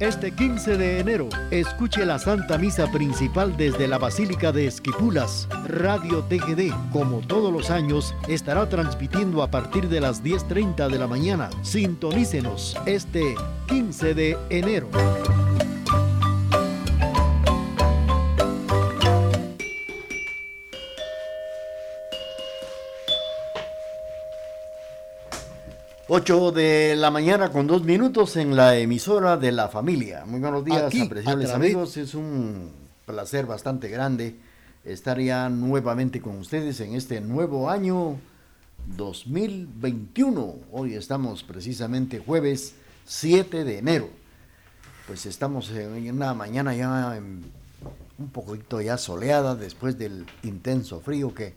Este 15 de enero, escuche la Santa Misa Principal desde la Basílica de Esquipulas. Radio TGD, como todos los años, estará transmitiendo a partir de las 10.30 de la mañana. Sintonícenos este 15 de enero. 8 de la mañana con dos minutos en la emisora de la familia. Muy buenos días, apreciables amigos. Es un placer bastante grande estar ya nuevamente con ustedes en este nuevo año 2021. Hoy estamos precisamente jueves 7 de enero. Pues estamos en una mañana ya un poquito ya soleada después del intenso frío que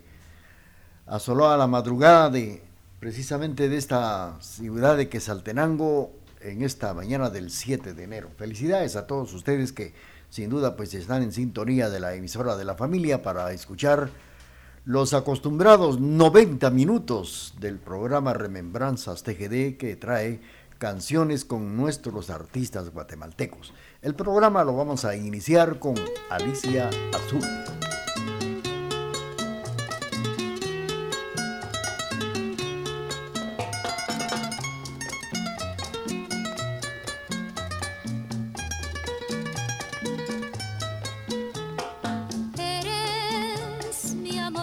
asoló a la madrugada de precisamente de esta ciudad de Quesaltenango en esta mañana del 7 de enero. Felicidades a todos ustedes que sin duda pues están en sintonía de la emisora de la familia para escuchar los acostumbrados 90 minutos del programa Remembranzas TGD que trae canciones con nuestros artistas guatemaltecos. El programa lo vamos a iniciar con Alicia Azul.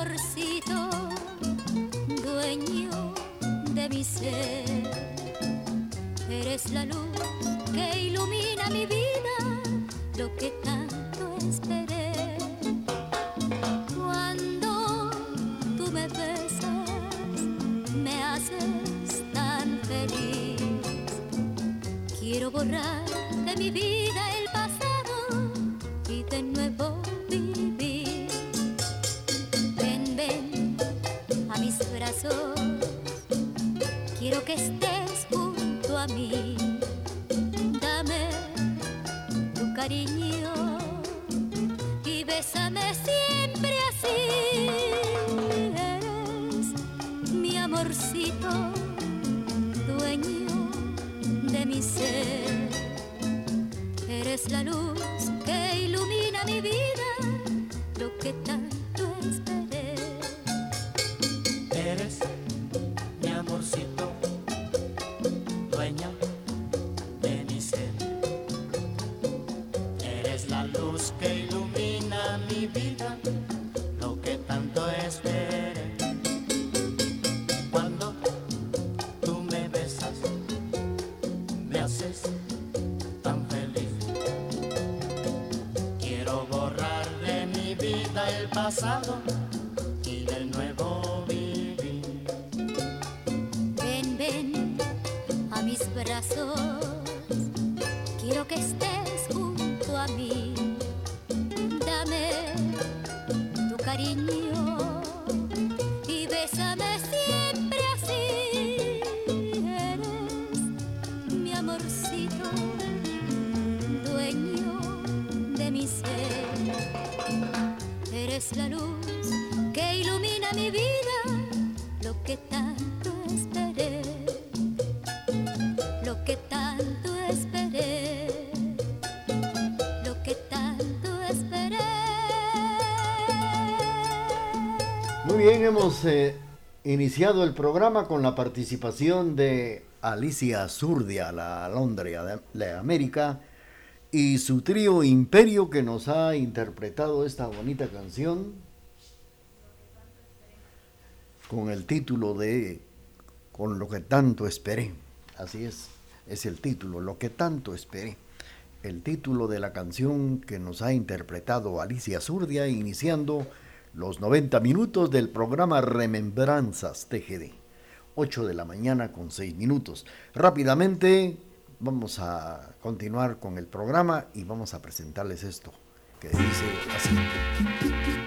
amorcito, dueño de mi ser. Eres la luz que ilumina mi vida, lo que tanto esperé. Cuando tú me besas, me haces tan feliz. Quiero borrar de mi vida que estés junto a mí. Dame tu cariño y bésame siempre así. Eres mi amorcito, dueño de mi ser. Eres la luz que ilumina mi vida, lo que tan cariño. Hemos eh, iniciado el programa con la participación de Alicia Zurdia, la Londres de América, y su trío Imperio que nos ha interpretado esta bonita canción con el título de Con lo que tanto esperé. Así es, es el título, Lo que tanto esperé. El título de la canción que nos ha interpretado Alicia Zurdia, iniciando los 90 minutos del programa Remembranzas TGD. 8 de la mañana con 6 minutos. Rápidamente vamos a continuar con el programa y vamos a presentarles esto que dice así.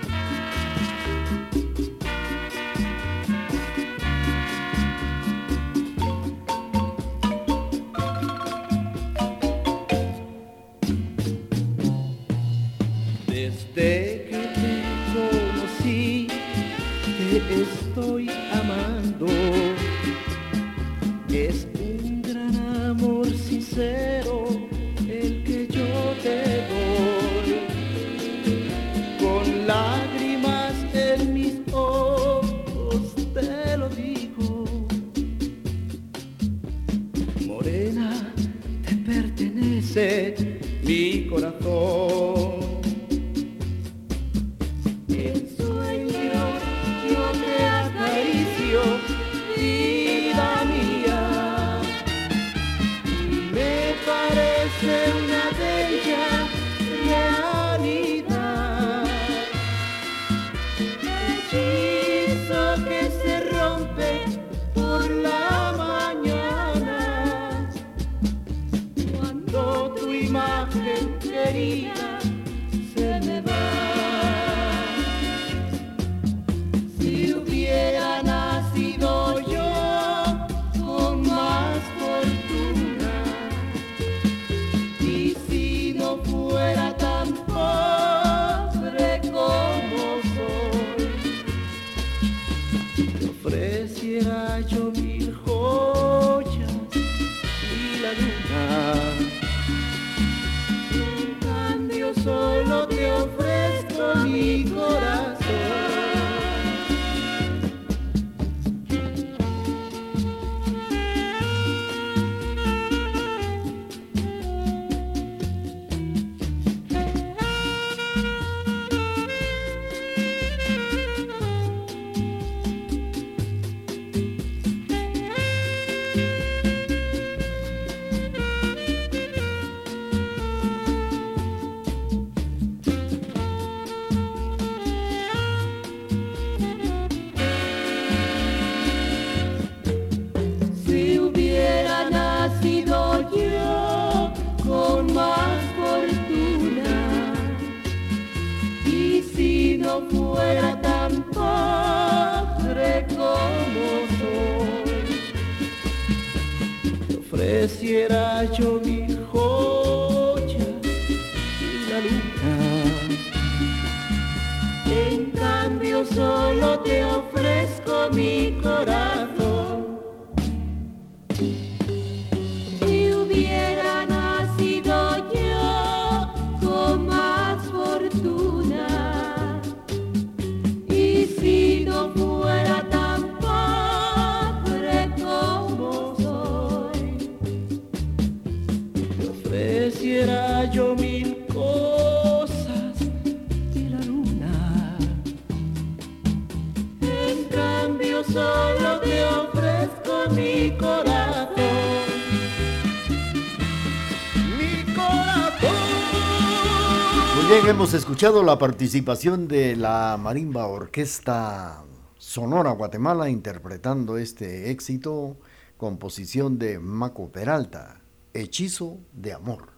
Escuchado la participación de la Marimba Orquesta Sonora Guatemala interpretando este éxito, composición de Maco Peralta, Hechizo de Amor.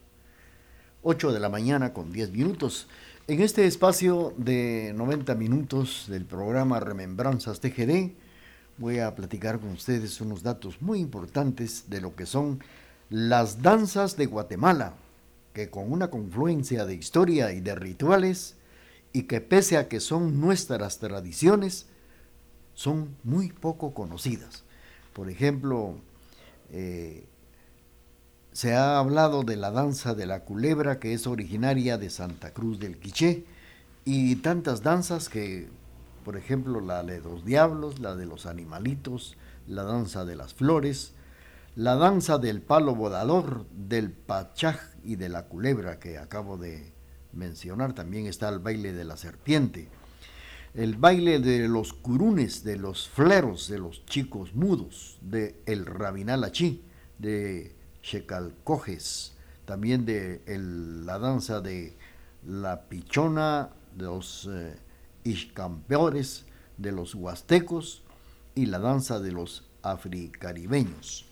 8 de la mañana con 10 minutos. En este espacio de 90 minutos del programa Remembranzas TGD, voy a platicar con ustedes unos datos muy importantes de lo que son las danzas de Guatemala que con una confluencia de historia y de rituales, y que pese a que son nuestras tradiciones, son muy poco conocidas. Por ejemplo, eh, se ha hablado de la danza de la culebra que es originaria de Santa Cruz del Quiché y tantas danzas que, por ejemplo, la de los diablos, la de los animalitos, la danza de las flores, la danza del palo bodador, del pachaj y de la culebra que acabo de mencionar. También está el baile de la serpiente, el baile de los curunes, de los fleros, de los chicos mudos, de el rabinalachí, de Checalcojes, también de la danza de la pichona, de los eh, iscampeores, de los huastecos y la danza de los africaribeños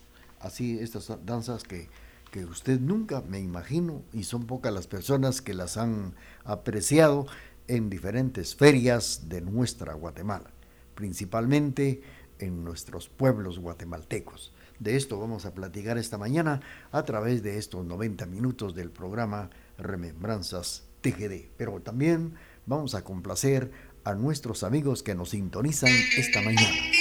así estas danzas que, que usted nunca me imagino y son pocas las personas que las han apreciado en diferentes ferias de nuestra Guatemala, principalmente en nuestros pueblos guatemaltecos. De esto vamos a platicar esta mañana a través de estos 90 minutos del programa Remembranzas TGD. Pero también vamos a complacer a nuestros amigos que nos sintonizan esta mañana.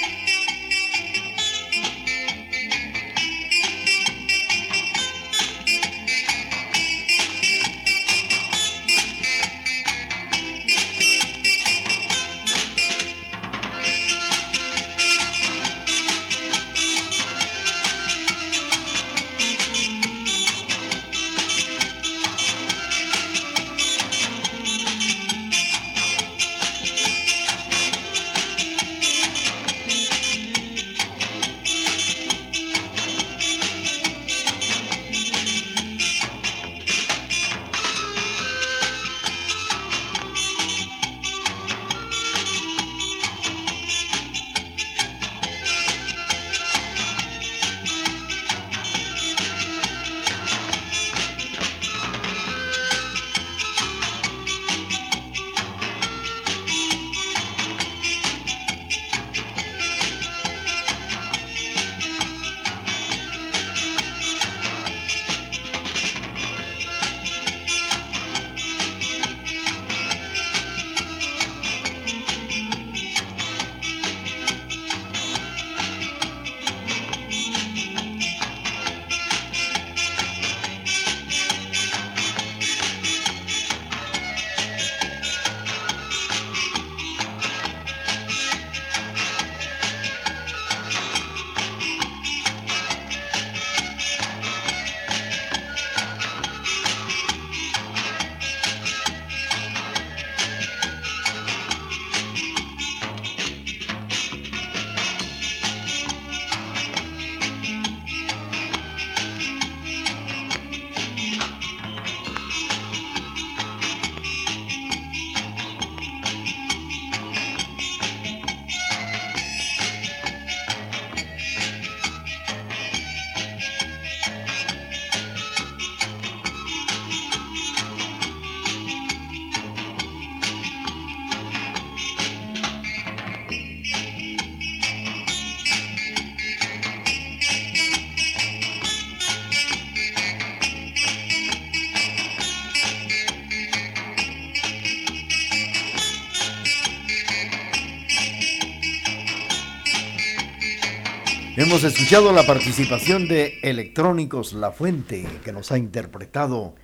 Hemos escuchado la participación de Electrónicos La Fuente, que nos ha interpretado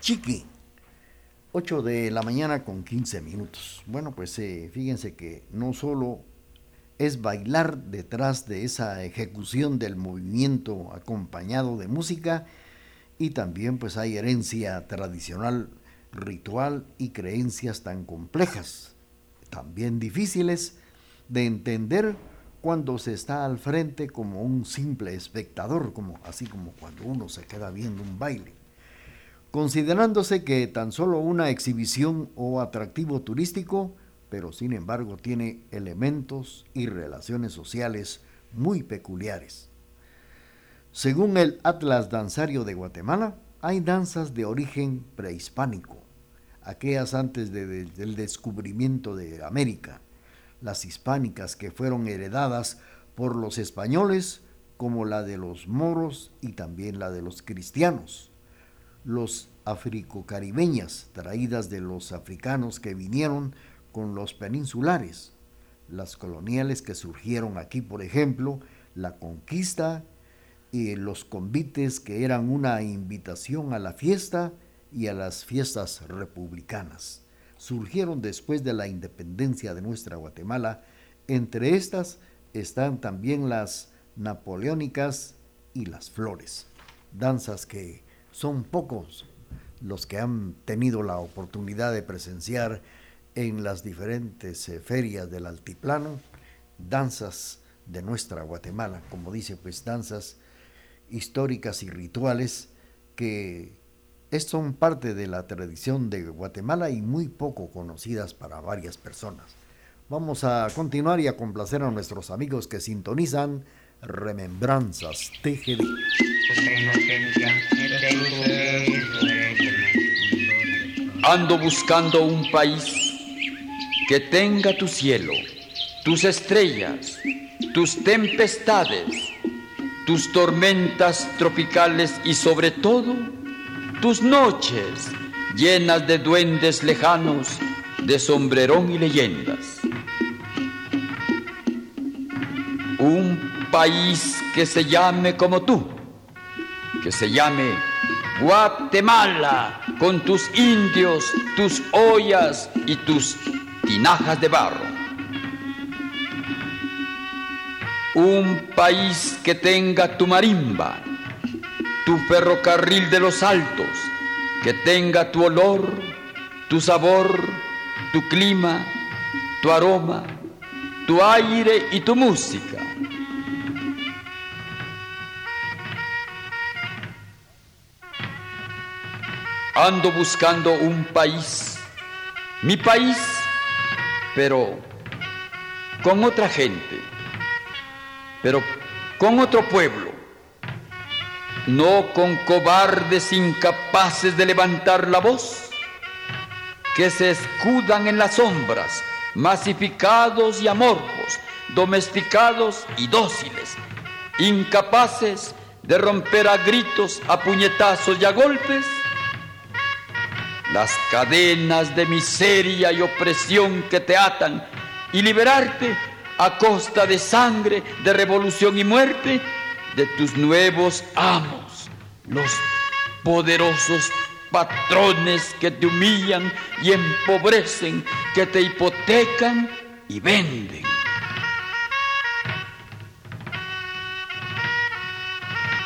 Chiqui. 8 de la mañana con 15 minutos. Bueno, pues eh, fíjense que no solo es bailar detrás de esa ejecución del movimiento acompañado de música, y también pues hay herencia tradicional, ritual y creencias tan complejas, también difíciles de entender cuando se está al frente como un simple espectador, como, así como cuando uno se queda viendo un baile. Considerándose que tan solo una exhibición o atractivo turístico, pero sin embargo tiene elementos y relaciones sociales muy peculiares. Según el Atlas Danzario de Guatemala, hay danzas de origen prehispánico, aquellas antes del descubrimiento de América, las hispánicas que fueron heredadas por los españoles, como la de los moros y también la de los cristianos, los africo-caribeñas traídas de los africanos que vinieron con los peninsulares, las coloniales que surgieron aquí, por ejemplo, la conquista y los convites que eran una invitación a la fiesta y a las fiestas republicanas surgieron después de la independencia de nuestra Guatemala. Entre estas están también las napoleónicas y las flores, danzas que son pocos los que han tenido la oportunidad de presenciar en las diferentes eh, ferias del altiplano, danzas de nuestra Guatemala, como dice, pues danzas históricas y rituales que son parte de la tradición de Guatemala y muy poco conocidas para varias personas. Vamos a continuar y a complacer a nuestros amigos que sintonizan Remembranzas TGD. Ando buscando un país que tenga tu cielo, tus estrellas, tus tempestades, tus tormentas tropicales y sobre todo tus noches llenas de duendes lejanos, de sombrerón y leyendas. Un país que se llame como tú, que se llame Guatemala, con tus indios, tus ollas y tus tinajas de barro. Un país que tenga tu marimba, tu ferrocarril de los altos, que tenga tu olor, tu sabor, tu clima, tu aroma, tu aire y tu música. Ando buscando un país, mi país, pero con otra gente, pero con otro pueblo no con cobardes incapaces de levantar la voz, que se escudan en las sombras, masificados y amorfos, domesticados y dóciles, incapaces de romper a gritos, a puñetazos y a golpes las cadenas de miseria y opresión que te atan y liberarte a costa de sangre, de revolución y muerte de tus nuevos amos, los poderosos patrones que te humillan y empobrecen, que te hipotecan y venden.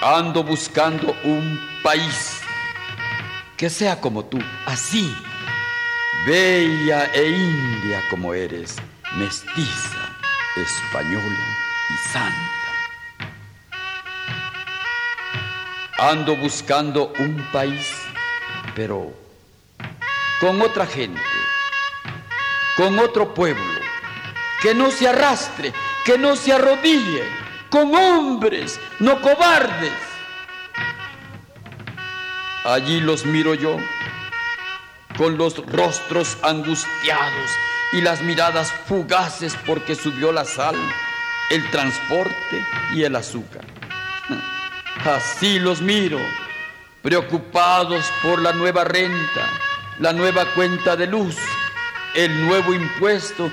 Ando buscando un país que sea como tú, así, bella e india como eres, mestiza, española y santa. Ando buscando un país, pero con otra gente, con otro pueblo, que no se arrastre, que no se arrodille, con hombres, no cobardes. Allí los miro yo, con los rostros angustiados y las miradas fugaces porque subió la sal, el transporte y el azúcar. Así los miro, preocupados por la nueva renta, la nueva cuenta de luz, el nuevo impuesto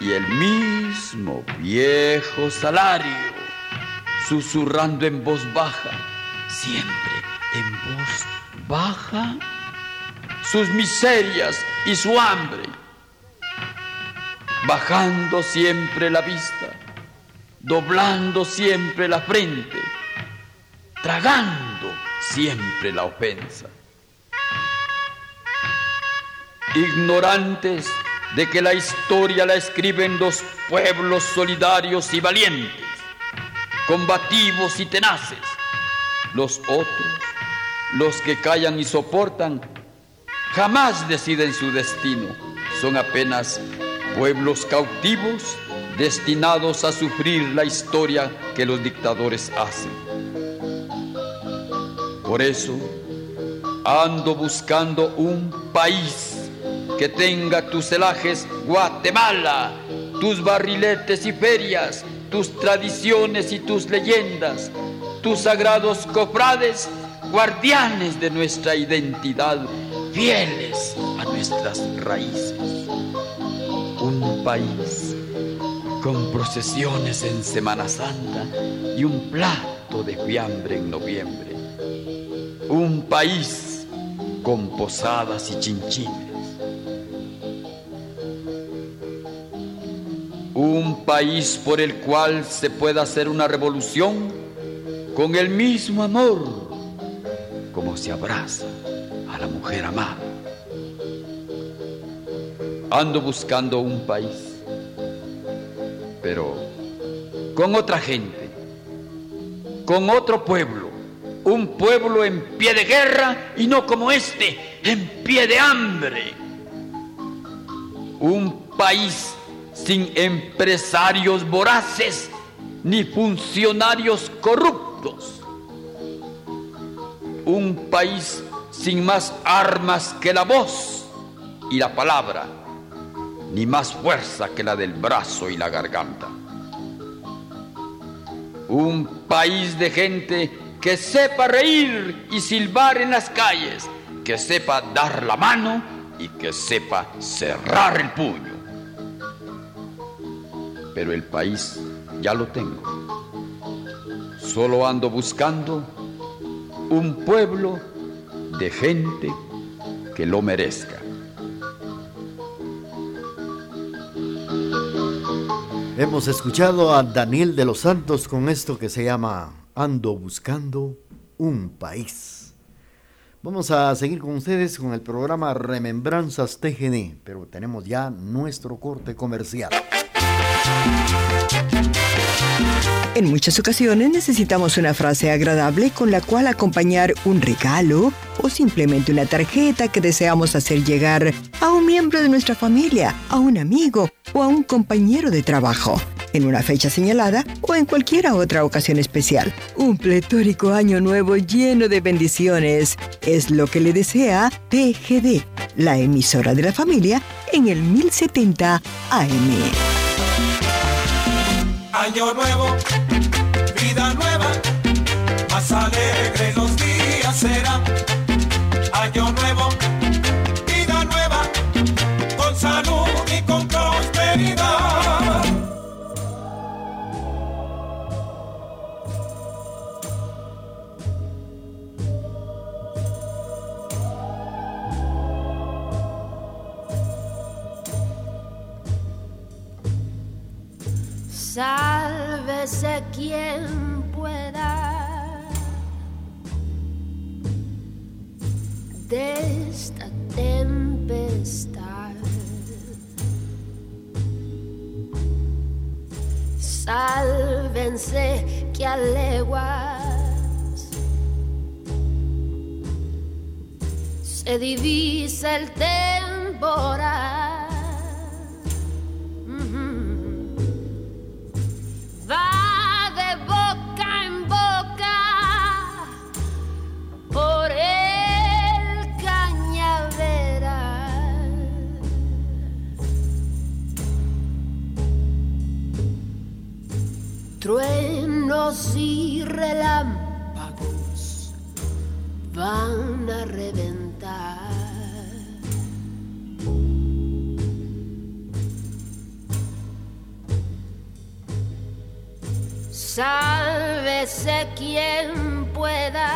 y el mismo viejo salario. susurrando en voz baja, siempre en voz baja, sus miserias y su hambre, bajando siempre la vista, doblando siempre la frente, tragando siempre la ofensa. Ignorantes de que la historia la escriben los pueblos solidarios y valientes, combativos y tenaces. Los otros, los que callan y soportan, jamás deciden su destino. Son apenas pueblos cautivos destinados a sufrir la historia que los dictadores hacen. Por eso ando buscando un país que tenga tus celajes Guatemala, tus barriletes y ferias, tus tradiciones y tus leyendas, tus sagrados cofrades, guardianes de nuestra identidad, fieles a nuestras raíces. Un país con procesiones en Semana Santa y un plato de fiambre en noviembre. Un país con posadas y chinchines un país por el cual se pueda hacer una revolución con el mismo amor como se abraza a la mujer amada. Ando buscando un país, pero con otra gente, con otro pueblo, un pueblo en pie de guerra y no como este, en pie de hambre. Un país sin empresarios voraces ni funcionarios corruptos. Un país sin más armas que la voz y la palabra, ni más fuerza que la del brazo y la garganta. Un país de gente que sepa reír y silbar en las calles, que sepa dar la mano y que sepa cerrar el puño pero el país ya lo tengo. Solo ando buscando un pueblo de gente que lo merezca. Hemos escuchado a Daniel de los Santos con esto que se llama Ando buscando un país. Vamos a seguir con ustedes con el programa Remembranzas TGD, pero tenemos ya nuestro corte comercial. En muchas ocasiones necesitamos una frase agradable con la cual acompañar un regalo o simplemente una tarjeta que deseamos hacer llegar a un miembro de nuestra familia, a un amigo o a un compañero de trabajo, en una fecha señalada o en cualquier otra ocasión especial. Un pletórico año nuevo lleno de bendiciones es lo que le desea TGD, la emisora de la familia, en el 1070 AM. Año nuevo, vida nueva, más alegre Sálvese quien pueda de esta tempestad. Sálvense que a leguas se divisa el temporal. Sálvese quien pueda,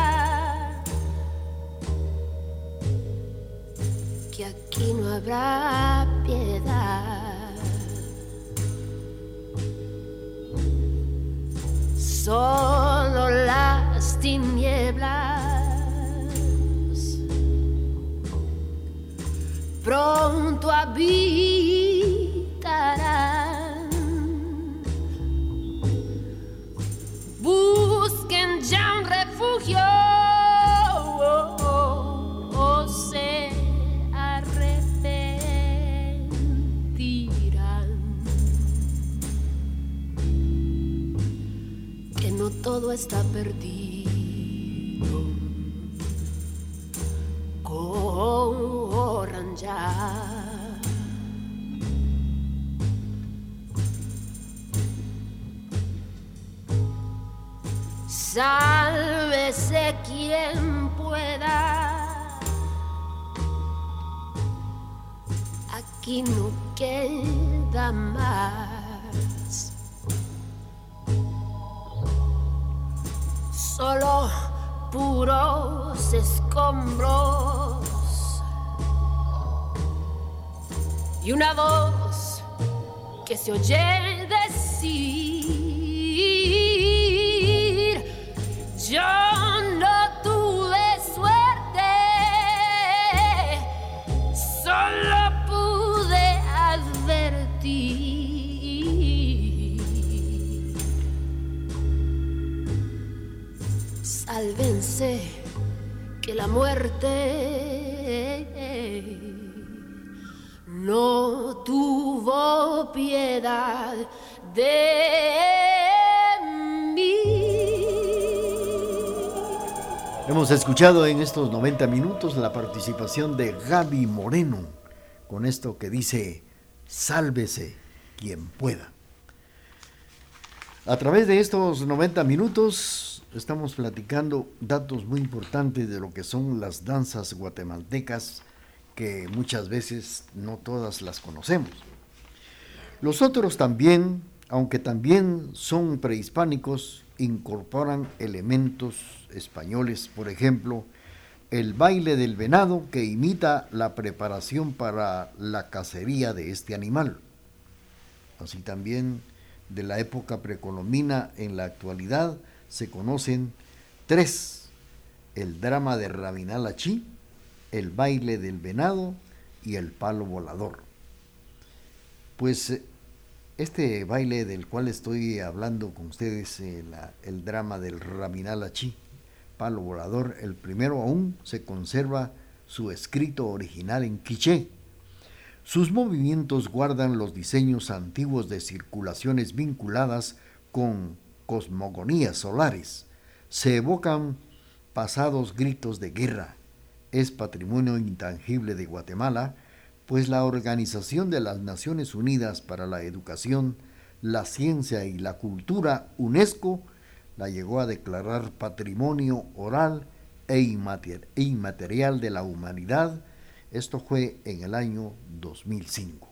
Aquí no queda más. Solo puros escombros y una voz que se oye decir, la muerte no tuvo piedad de mí. Hemos escuchado en estos 90 minutos la participación de Gaby Moreno con esto que dice, sálvese quien pueda. A través de estos 90 minutos estamos platicando datos muy importantes de lo que son las danzas guatemaltecas que muchas veces no todas las conocemos. Los otros también, aunque también son prehispánicos, incorporan elementos españoles, por ejemplo, el baile del venado que imita la preparación para la cacería de este animal. Así también de la época precolombina en la actualidad se conocen tres, el drama de Rabinal Achí, el baile del venado y el palo volador. Pues eh, este baile del cual estoy hablando con ustedes, eh, el drama del Raminal palo volador, el primero aún se conserva su escrito original en quiché. Sus movimientos guardan los diseños antiguos de circulaciones vinculadas con cosmogonías solares. Se evocan pasados gritos de guerra, es patrimonio intangible de Guatemala, pues la Organización de las Naciones Unidas para la Educación, la Ciencia y la Cultura, UNESCO, la llegó a declarar patrimonio oral e, e inmaterial de la humanidad. Esto fue en el año 2005.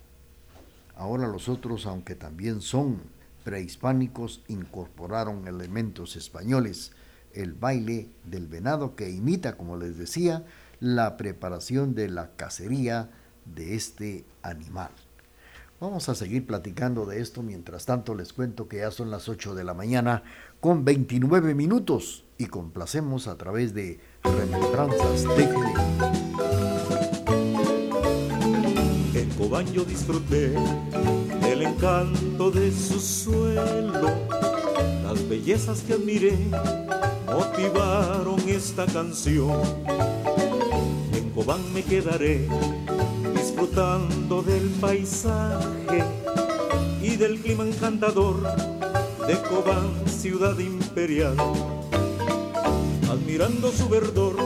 Ahora los otros, aunque también son prehispánicos, incorporaron elementos españoles. El baile del venado que imita, como les decía, la preparación de la cacería de este animal. Vamos a seguir platicando de esto, mientras tanto les cuento que ya son las 8 de la mañana con 29 minutos y complacemos a través de Remembranzas de En Cobán yo disfruté del encanto de su suelo, las bellezas que admiré motivaron esta canción. Cobán me quedaré disfrutando del paisaje y del clima encantador de Cobán, ciudad imperial. Admirando su verdor,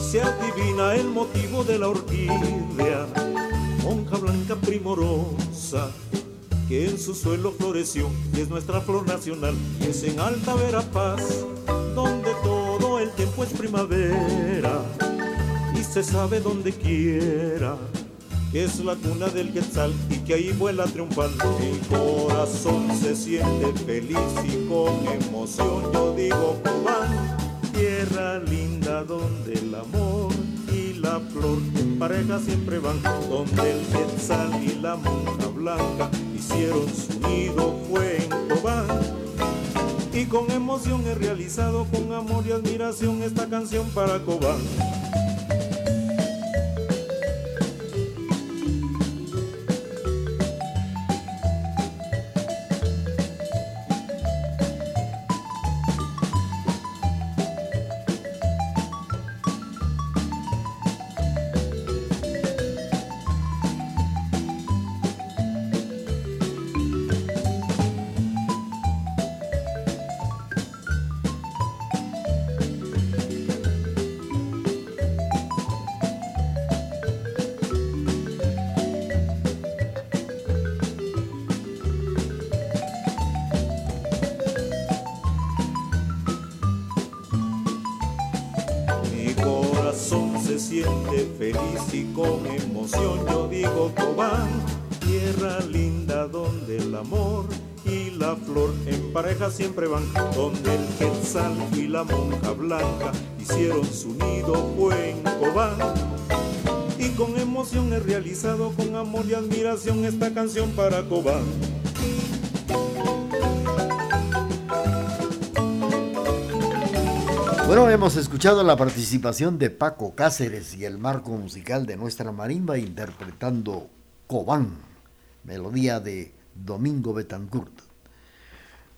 se adivina el motivo de la orquídea, monja blanca primorosa, que en su suelo floreció y es nuestra flor nacional, y es en Alta Verapaz, donde todo el tiempo es primavera se sabe donde quiera que es la cuna del Quetzal y que ahí vuela triunfal. Mi corazón se siente feliz y con emoción yo digo Cobán, tierra linda donde el amor y flor en pareja siempre van, donde el Quetzal y la monja blanca hicieron su nido fue en Cobán. Y con emoción he realizado con amor y admiración esta canción para Cobán. Siempre van donde el quetzal y la monja blanca hicieron su nido fue en Cobán. Y con emoción he realizado con amor y admiración esta canción para Cobán. Bueno, hemos escuchado la participación de Paco Cáceres y el marco musical de nuestra marimba interpretando Cobán, melodía de Domingo Betancourt.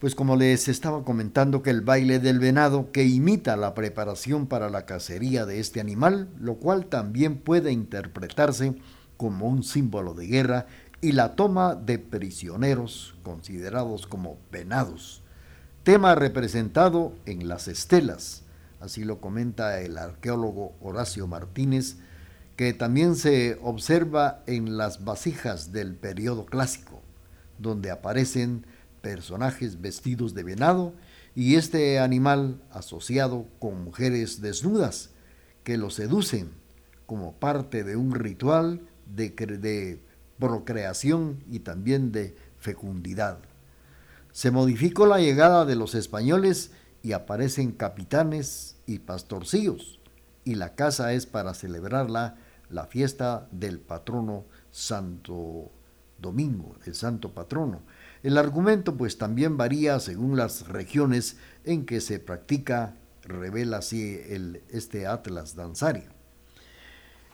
Pues como les estaba comentando que el baile del venado que imita la preparación para la cacería de este animal, lo cual también puede interpretarse como un símbolo de guerra y la toma de prisioneros considerados como venados, tema representado en las estelas, así lo comenta el arqueólogo Horacio Martínez, que también se observa en las vasijas del periodo clásico, donde aparecen personajes vestidos de venado y este animal asociado con mujeres desnudas que lo seducen como parte de un ritual de, procreación y también de fecundidad. Se modificó la llegada de los españoles y aparecen capitanes y pastorcillos, y la casa es para celebrarla la fiesta del patrono Santo Domingo, el santo patrono, el argumento pues también varía según las regiones en que se practica, revela así este atlas danzario.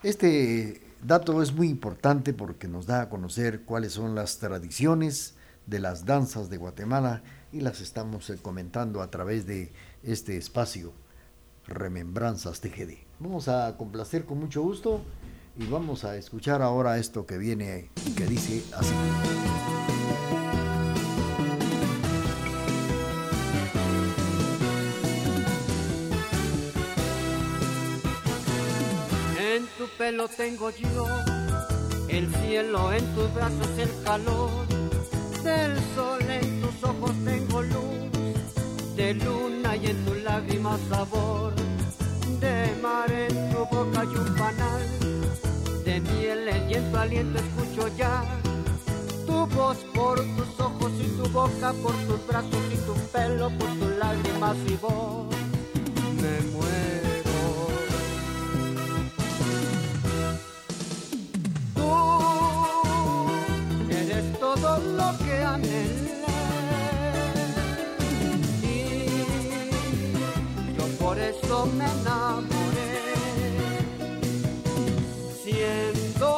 Este dato es muy importante porque nos da a conocer cuáles son las tradiciones de las danzas de Guatemala y las estamos eh, comentando a través de este espacio Remembranzas TGD. Vamos a complacer con mucho gusto y vamos a escuchar ahora esto que viene que dice así. Pelo tengo yo, el cielo en tus brazos, el calor del sol en tus ojos tengo luz, de luna y en tus lágrimas sabor, de mar en tu boca y un panal, de miel y en tu aliento escucho ya. Tu voz por tus ojos y tu boca, por tus brazos y tu pelo, por tus lágrimas y voz, me muero. Lo que anhelé. Y yo por eso me enamoré. Siendo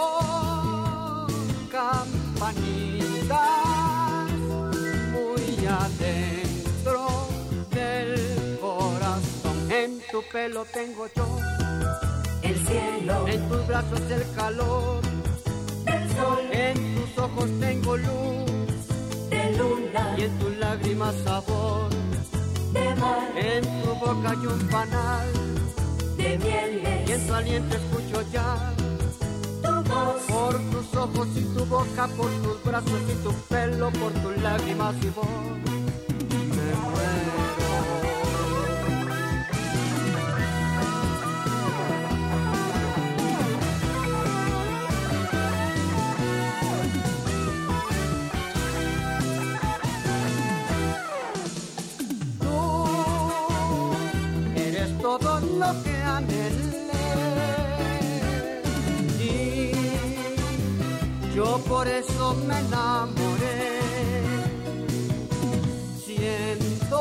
campanitas muy adentro del corazón. En tu pelo tengo yo el cielo, en tus brazos el calor en tus ojos tengo luz de luna y en tus lágrimas sabor de mar. En tu boca hay un panal de miel y en tu aliento escucho ya tu voz por tus ojos y tu boca, por tus brazos y tu pelo, por tus lágrimas y voz. Lo que anhelé. Y yo por eso me enamoré. Siento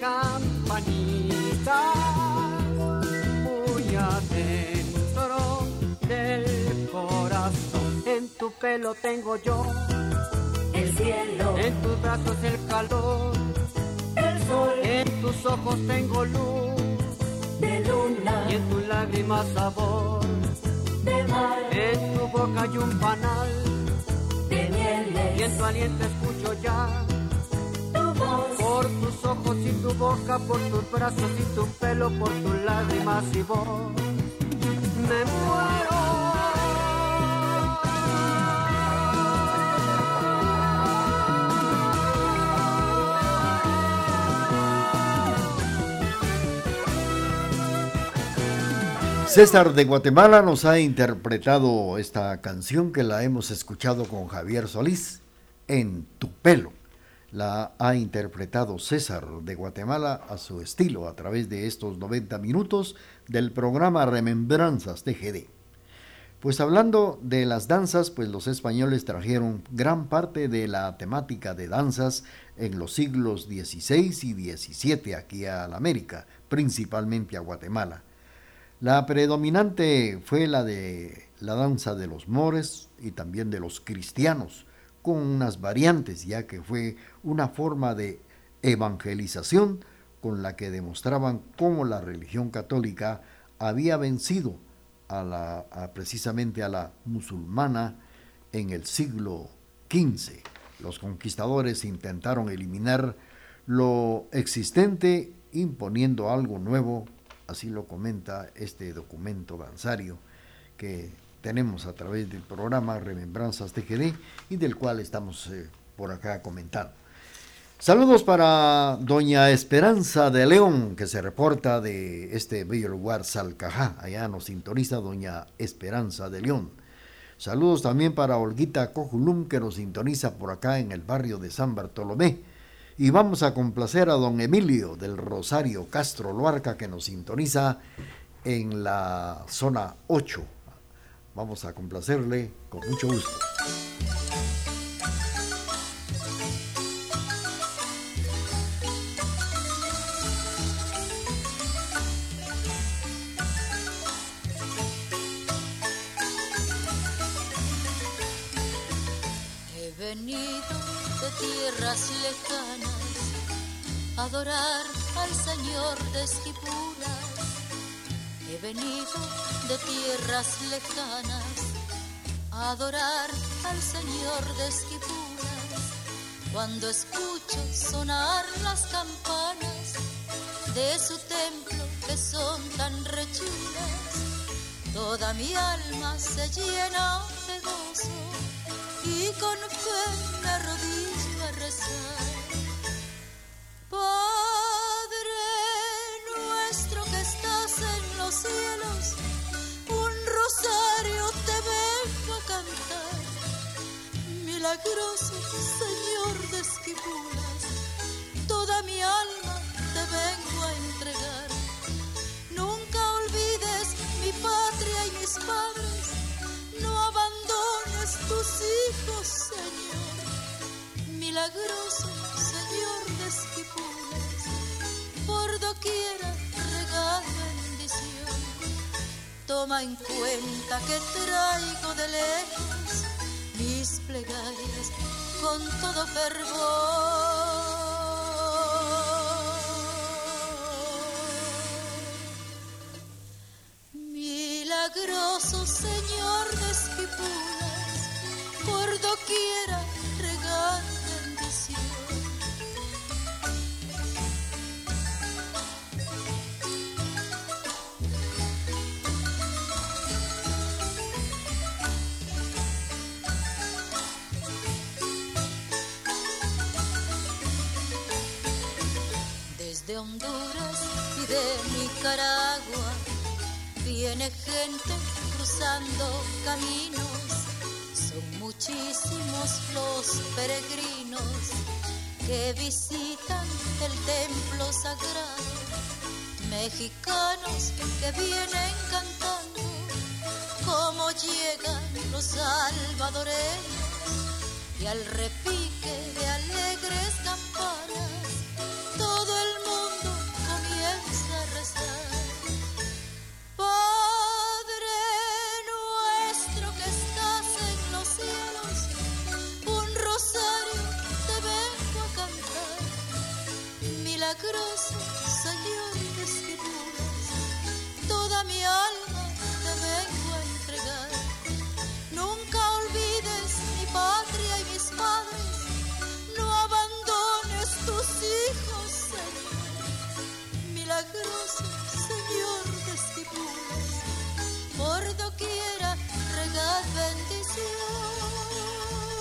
campanitas muy adentro del corazón. En tu pelo tengo yo, el cielo, en tus brazos el calor, el sol, en tus ojos tengo luz de luna, y en tus lágrimas sabor. de mar, En tu boca hay un panal de y mieles, en tu aliento escucho ya. tu voz, Por tus ojos y tu boca, por tus brazos y tu pelo, por tus lágrimas y voz. Me muero. César de Guatemala nos ha interpretado esta canción que la hemos escuchado con Javier Solís, En tu pelo. La ha interpretado César de Guatemala a su estilo a través de estos 90 minutos del programa Remembranzas TGD. Pues hablando de las danzas, pues los españoles trajeron gran parte de la temática de danzas en los siglos XVI y XVII aquí a la América, principalmente a Guatemala. La predominante fue la de la danza de los mores y también de los cristianos, con unas variantes, ya que fue una forma de evangelización con la que demostraban cómo la religión católica había vencido a la, precisamente a la musulmana en el siglo XV. Los conquistadores intentaron eliminar lo existente imponiendo algo nuevo así lo comenta este documento danzario que tenemos a través del programa Remembranzas TGD y del cual estamos eh, por acá comentando. Saludos para doña Esperanza de León, que se reporta de este bello lugar, Salcajá. Allá nos sintoniza doña Esperanza de León. Saludos también para Olguita Cojulum, que nos sintoniza por acá en el barrio de San Bartolomé. Y vamos a complacer a don Emilio del Rosario Castro Luarca que nos sintoniza en la zona 8. Vamos a complacerle con mucho gusto. Tierras lejanas adorar al Señor de Esquipulas. He venido de tierras lejanas a adorar al Señor de Esquipulas. Cuando escucho sonar las campanas de su templo que son tan rechulas, toda mi alma se llena de gozo y con fe me arrodillo Señor de Esquipulas, toda mi alma te vengo a entregar. Nunca olvides mi patria y mis padres, no abandones tus hijos, Señor. Milagroso Señor de Esquipulas, por doquiera regala bendición. Toma en cuenta que traigo de lejos mis plegarias con todo fervor. Milagroso Señor de Esquipulas, por doquiera regala Desde Honduras y de Nicaragua viene gente cruzando caminos. Son muchísimos los peregrinos que visitan el templo sagrado. mexicanos que vienen cantando, como llegan los salvadoreños y al repique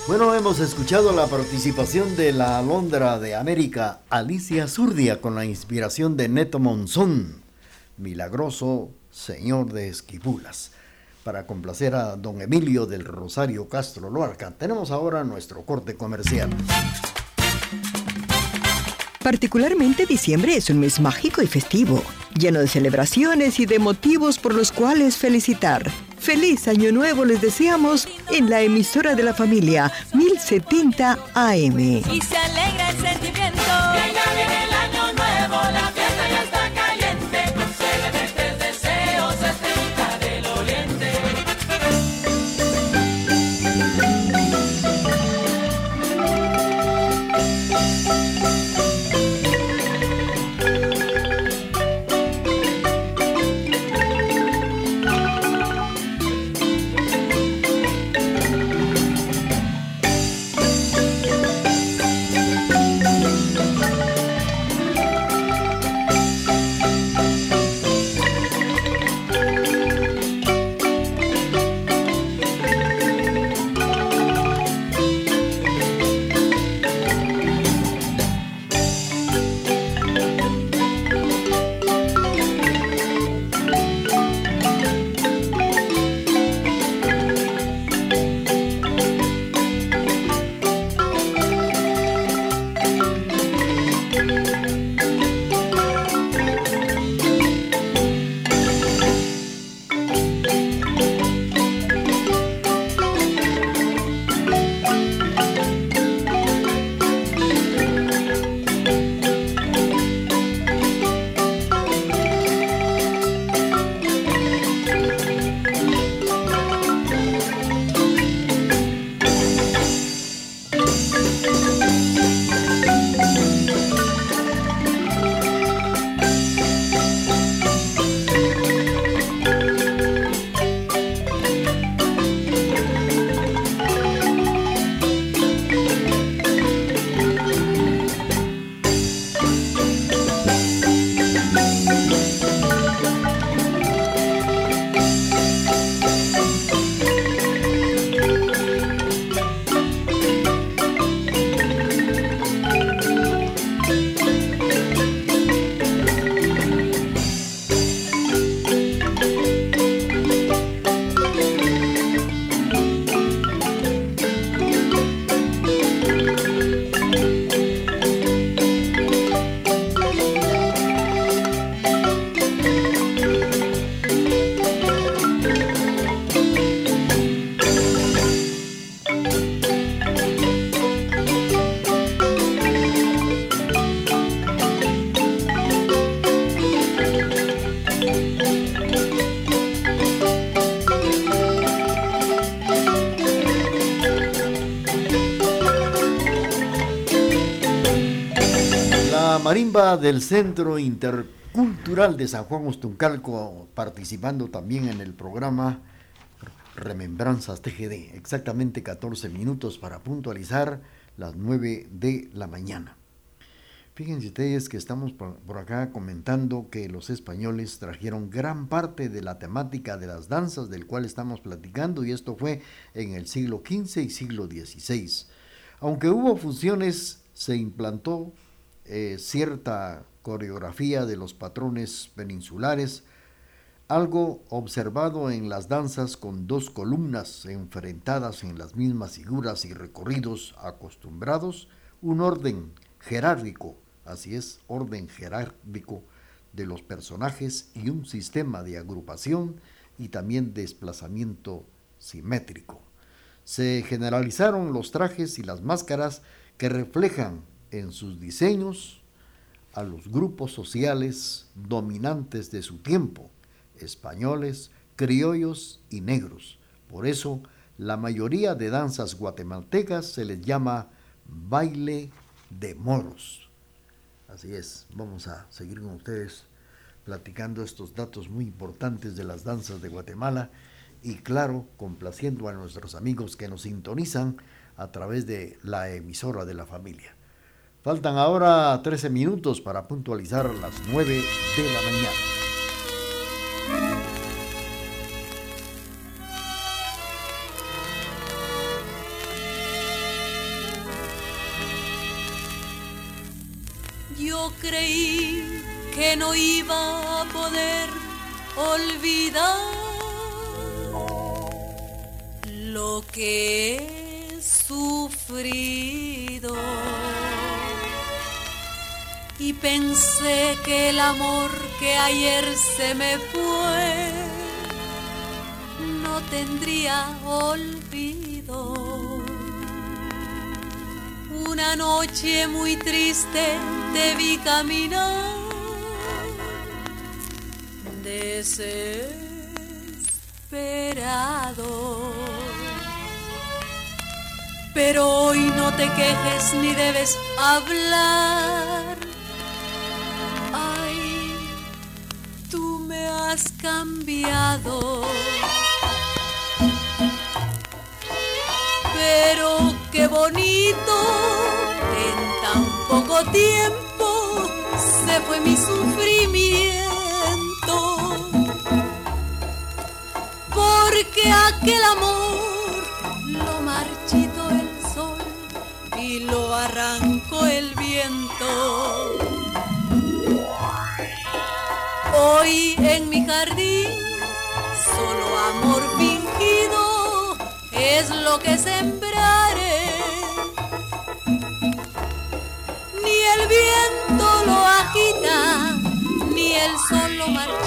Bueno, hemos escuchado la participación de la alondra de América, Alicia Zurdia, con la inspiración de Neto Monzón, milagroso señor de Esquipulas. Para complacer a don Emilio del Rosario Castro Loarca, tenemos ahora nuestro corte comercial. Particularmente diciembre es un mes mágico y festivo, lleno de celebraciones y de motivos por los cuales felicitar. Feliz Año Nuevo les deseamos en la emisora de la familia 1070 AM. Del Centro Intercultural de San Juan Ostuncalco participando también en el programa Remembranzas TGD, exactamente 14 minutos para puntualizar las 9 de la mañana. Fíjense ustedes que estamos por acá comentando que los españoles trajeron gran parte de la temática de las danzas del cual estamos platicando y esto fue en el siglo XV y siglo XVI. Aunque hubo fusiones, se implantó eh, cierta coreografía de los patrones peninsulares, algo observado en las danzas con dos columnas enfrentadas en las mismas figuras y recorridos acostumbrados, un orden jerárquico, así es, orden jerárquico de los personajes y un sistema de agrupación y también desplazamiento simétrico. Se generalizaron los trajes y las máscaras que reflejan en sus diseños a los grupos sociales dominantes de su tiempo, españoles, criollos y negros. Por eso, la mayoría de danzas guatemaltecas se les llama baile de moros. Así es, vamos a seguir con ustedes platicando estos datos muy importantes de las danzas de Guatemala y claro, complaciendo a nuestros amigos que nos sintonizan a través de la emisora de la familia. Faltan ahora 13 minutos para puntualizar las 9 de la mañana. Yo creí que no iba a poder olvidar lo que he sufrido. Y pensé que el amor que ayer se me fue no tendría olvido. Una noche muy triste te vi caminar desesperado. Pero hoy no te quejes ni debes hablar. Has cambiado. Pero qué bonito en tan poco tiempo se fue mi sufrimiento. Porque aquel amor lo marchito el sol y lo arrancó el viento. Jardín solo amor fingido es lo que sembraré. Ni el viento lo agita, ni el sol lo marchita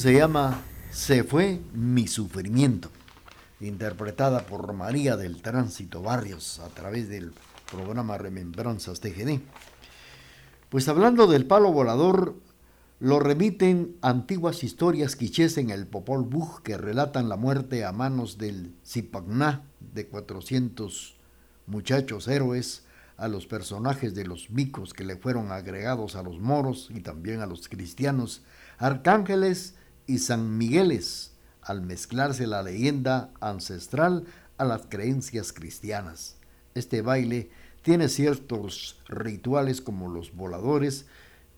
se llama Se fue mi sufrimiento, interpretada por María del Tránsito Barrios a través del programa Remembranzas TGD. Pues hablando del palo volador, lo remiten antiguas historias quichés en el Popol Vuh que relatan la muerte a manos del Zipagná de 400 muchachos héroes a los personajes de los micos que le fueron agregados a los moros y también a los cristianos, arcángeles y san migueles, al mezclarse la leyenda ancestral a las creencias cristianas. Este baile tiene ciertos rituales como los voladores,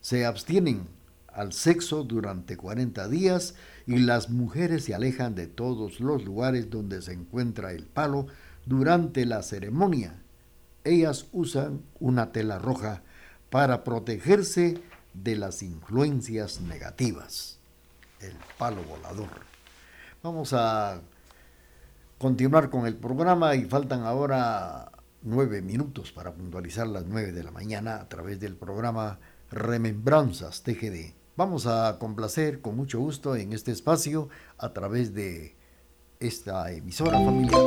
se abstienen al sexo durante 40 días y las mujeres se alejan de todos los lugares donde se encuentra el palo durante la ceremonia. Ellas usan una tela roja para protegerse de las influencias negativas. El palo volador. Vamos a continuar con el programa y faltan ahora nueve minutos para puntualizar las nueve de la mañana a través del programa Remembranzas TGD. Vamos a complacer con mucho gusto en este espacio a través de esta emisora familiar.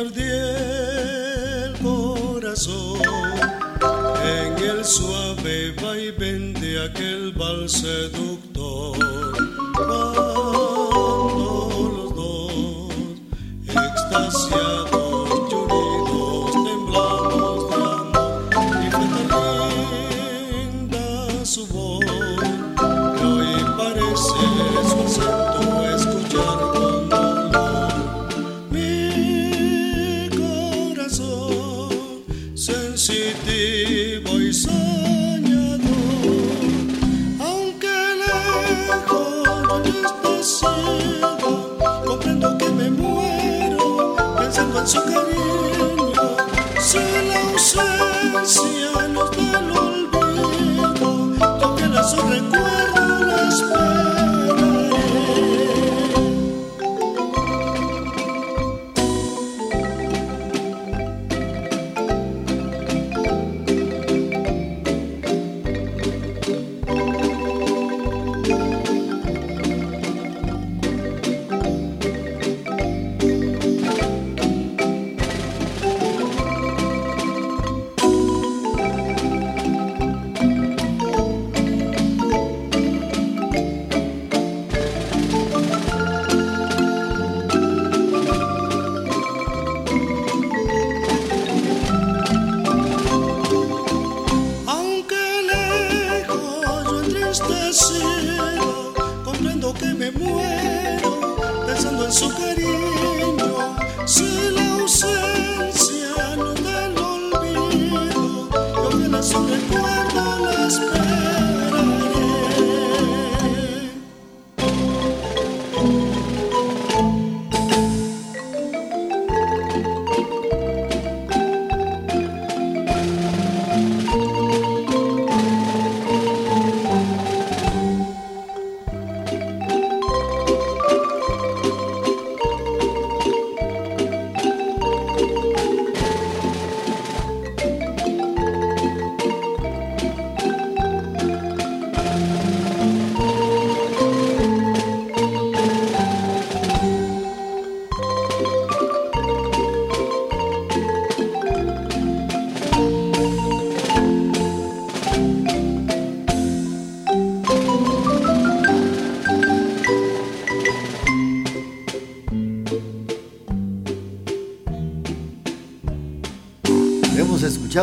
Perdí el corazón en el suave vaivén de aquel vals seductor. Sensitivo y soñador, aunque lejos de este cielo, comprendo que me muero pensando en su cariño. Si la ausencia nos da el olvido, toque la su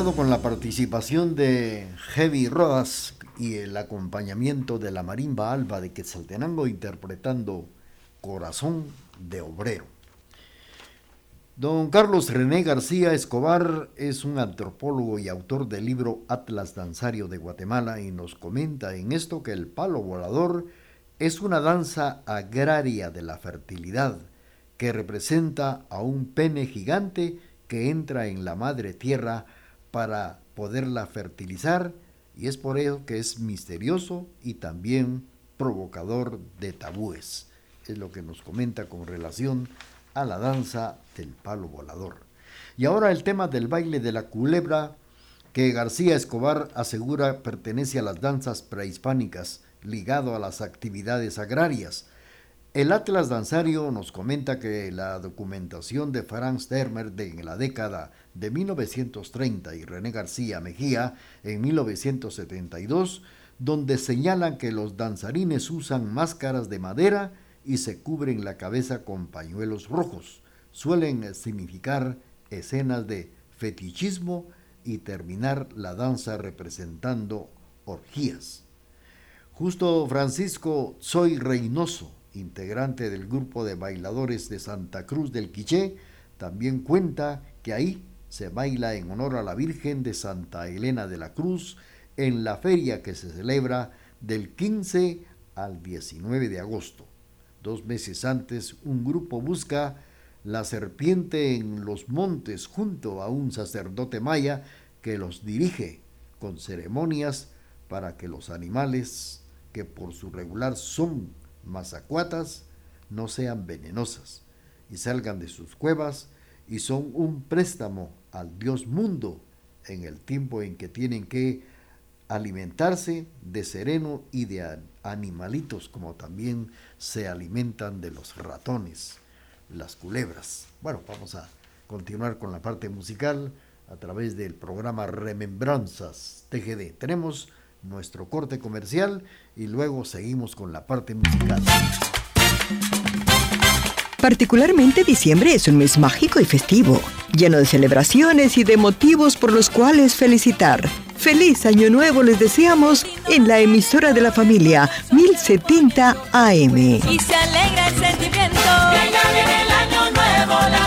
con la participación de Heavy Rodas y el acompañamiento de la marimba alba de Quetzaltenango interpretando Corazón de Obrero. Don Carlos René García Escobar es un antropólogo y autor del libro Atlas Danzario de Guatemala y nos comenta en esto que el palo volador es una danza agraria de la fertilidad que representa a un pene gigante que entra en la madre tierra para poderla fertilizar y es por ello que es misterioso y también provocador de tabúes. Es lo que nos comenta con relación a la danza del palo volador. Y ahora el tema del baile de la culebra que García Escobar asegura pertenece a las danzas prehispánicas ligado a las actividades agrarias. El Atlas Danzario nos comenta que la documentación de Franz Dermer de en la década de 1930 y René García Mejía en 1972, donde señalan que los danzarines usan máscaras de madera y se cubren la cabeza con pañuelos rojos. Suelen significar escenas de fetichismo y terminar la danza representando orgías. Justo Francisco Soy Reynoso, integrante del grupo de bailadores de Santa Cruz del Quiché, también cuenta que ahí se baila en honor a la Virgen de Santa Elena de la Cruz en la feria que se celebra del 15 al 19 de agosto. Dos meses antes, un grupo busca la serpiente en los montes junto a un sacerdote maya que los dirige con ceremonias para que los animales que por su regular son mazacuatas no sean venenosas y salgan de sus cuevas y son un préstamo al Dios mundo en el tiempo en que tienen que alimentarse de sereno y de animalitos como también se alimentan de los ratones, las culebras. Bueno, vamos a continuar con la parte musical a través del programa Remembranzas TGD. Tenemos nuestro corte comercial y luego seguimos con la parte musical. Particularmente diciembre es un mes mágico y festivo, lleno de celebraciones y de motivos por los cuales felicitar. Feliz año nuevo les deseamos en la emisora de la familia 1070 AM. Y se alegra el sentimiento. Que el año nuevo, la